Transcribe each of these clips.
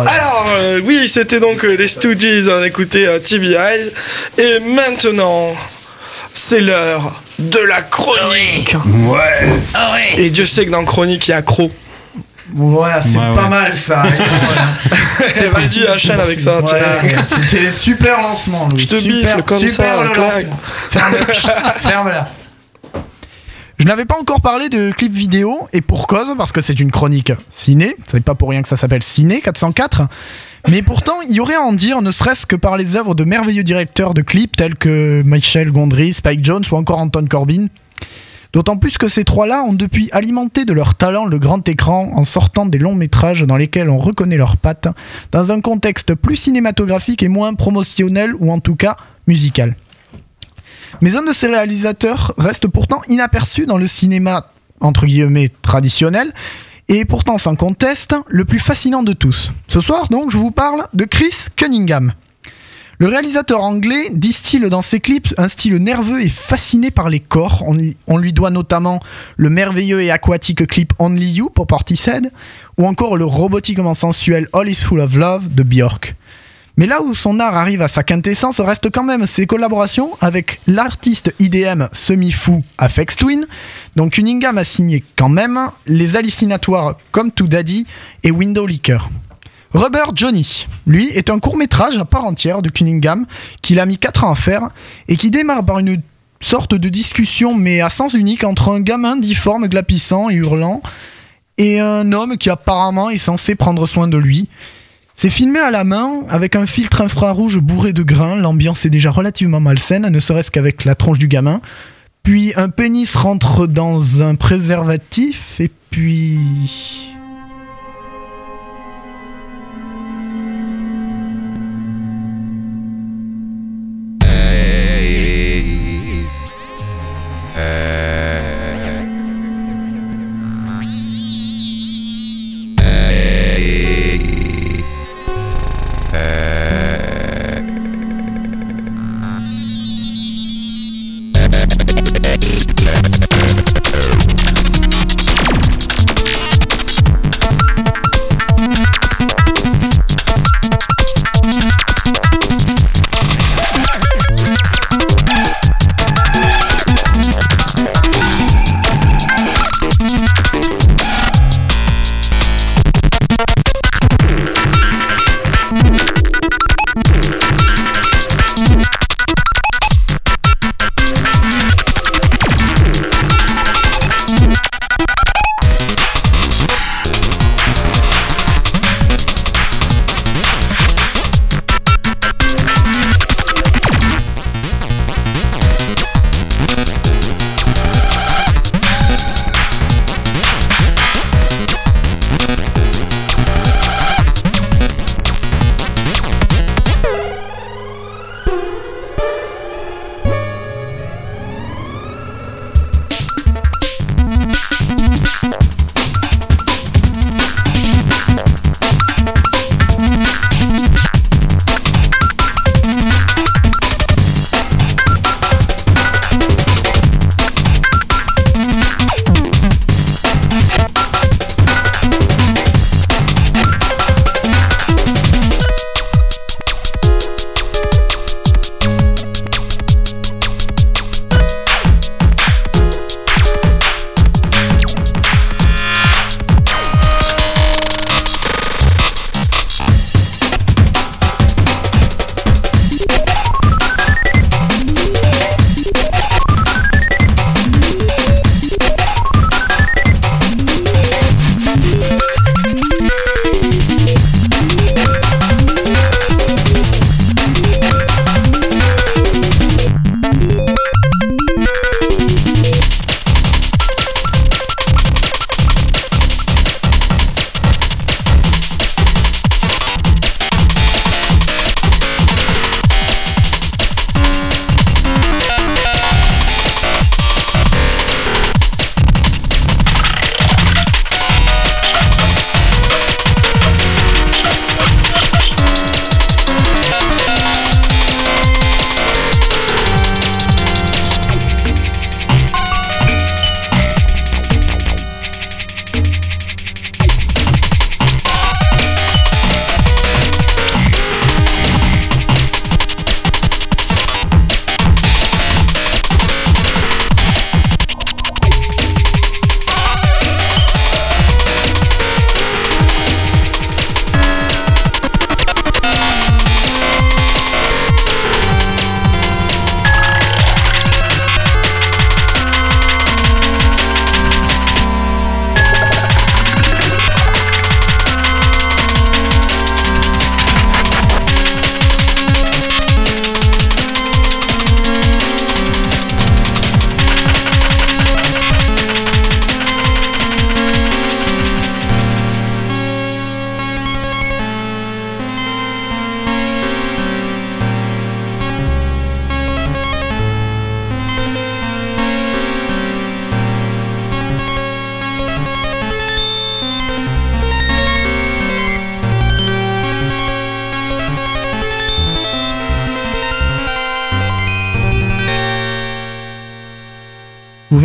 Alors, euh, oui, c'était donc euh, les Stooges, on écoutait euh, TV Eyes. Et maintenant, c'est l'heure de la chronique. Ouais. Ah ouais. Et Dieu sait que dans chronique, il y a Croc. Ouais, c'est Ouais, pas ouais. mal ça. Vas-y, enchaîne avec ça, Voilà, tiens. C'était super lancement, Louis. Je te super, bifle comme super ça, le lancement. Ferme- Chut, Ferme-la. Je n'avais pas encore parlé de clip vidéo, et pour cause, parce que c'est une chronique ciné, c'est pas pour rien que ça s'appelle Ciné 404, mais pourtant il y aurait à en dire, ne serait-ce que par les œuvres de merveilleux directeurs de clips tels que Michel Gondry, Spike Jones ou encore Anton Corbin. D'autant plus que ces trois-là ont depuis alimenté de leur talent le grand écran en sortant des longs métrages dans lesquels on reconnaît leurs pattes, dans un contexte plus cinématographique et moins promotionnel ou en tout cas musical. Mais un de ces réalisateurs reste pourtant inaperçu dans le cinéma entre guillemets traditionnel et pourtant sans conteste le plus fascinant de tous. Ce soir donc je vous parle de Chris Cunningham. Le réalisateur anglais distille dans ses clips un style nerveux et fasciné par les corps. On, lui- doit notamment le merveilleux et aquatique clip Only You pour Portishead, ou encore le robotiquement sensuel All Is Full of Love de Björk. Mais là où son art arrive à sa quintessence reste quand même ses collaborations avec l'artiste IDM semi-fou Afex Twin, dont Cunningham a signé quand même les hallucinatoires comme To Daddy et Window Licker. Rubber Johnny, lui, est un court métrage à part entière de Cunningham qu'il a mis 4 ans à faire et qui démarre par une sorte de discussion mais à sens unique entre un gamin difforme, glapissant et hurlant et un homme qui apparemment est censé prendre soin de lui. C'est filmé à la main, avec un filtre infrarouge bourré de grains, l'ambiance est déjà relativement malsaine, ne serait-ce qu'avec la tronche du gamin. Puis un pénis rentre dans un préservatif, et puis...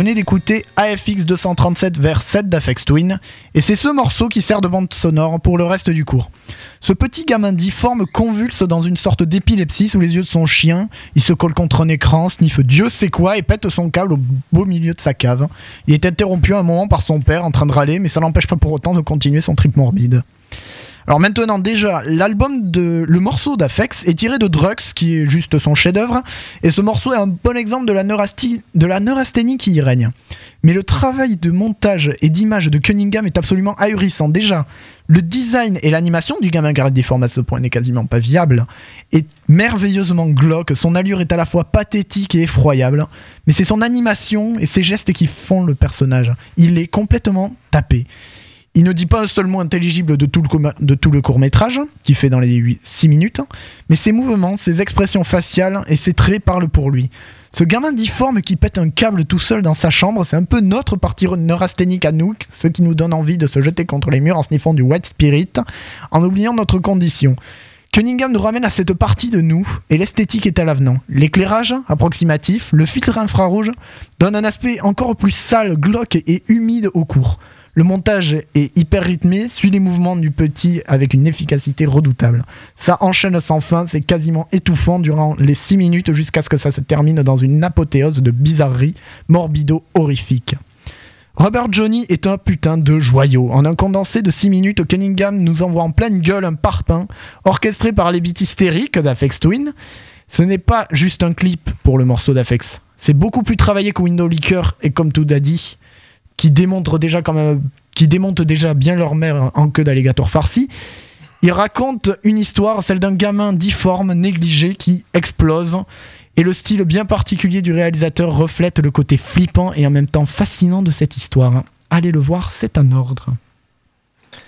venez d'écouter AFX 237 vers 7 d'Afex Twin, et c'est ce morceau qui sert de bande sonore pour le reste du cours. Ce petit gamin difforme convulse dans une sorte d'épilepsie sous les yeux de son chien, il se colle contre un écran, sniffe Dieu sait quoi et pète son câble au beau milieu de sa cave. Il est interrompu un moment par son père en train de râler, mais ça n'empêche pas pour autant de continuer son trip morbide. Alors maintenant déjà, l'album de le morceau d'Afex est tiré de Drugs, qui est juste son chef-d'œuvre, et ce morceau est un bon exemple de la, de la neurasthénie qui y règne. Mais le travail de montage et d'image de Cunningham est absolument ahurissant. Déjà, le design et l'animation du gamin garde des formes à ce point n'est quasiment pas viable, est merveilleusement glauque, son allure est à la fois pathétique et effroyable, mais c'est son animation et ses gestes qui font le personnage. Il est complètement tapé. Il ne dit pas un seul mot intelligible de tout le, court métrage, qui fait dans les 6 minutes, mais ses mouvements, ses expressions faciales et ses traits parlent pour lui. Ce gamin difforme qui pète un câble tout seul dans sa chambre, c'est un peu notre partie neurasthénique à nous, ce qui nous donne envie de se jeter contre les murs en sniffant du white spirit, en oubliant notre condition. Cunningham nous ramène à cette partie de nous, et l'esthétique est à l'avenant. L'éclairage approximatif, le filtre infrarouge, donne un aspect encore plus sale, glauque et humide au cours. Le montage est hyper rythmé, suit les mouvements du petit avec une efficacité redoutable. Ça enchaîne sans fin, c'est quasiment étouffant durant les 6 minutes jusqu'à ce que ça se termine dans une apothéose de bizarrerie morbido-horrifique. Robert Johnny est un putain de joyau. En un condensé de 6 minutes, Cunningham nous envoie en pleine gueule un parpaing orchestré par les beats hystériques d'Afex Twin. Ce n'est pas juste un clip pour le morceau d'Afex. C'est beaucoup plus travaillé que Window Liquor et comme tout a dit, qui démontrent déjà quand même, qui déjà bien leur mère en queue d'alligator farci. Il raconte une histoire, celle d'un gamin difforme, négligé, qui explose. Et le style bien particulier du réalisateur reflète le côté flippant et en même temps fascinant de cette histoire. Allez le voir, c'est un ordre.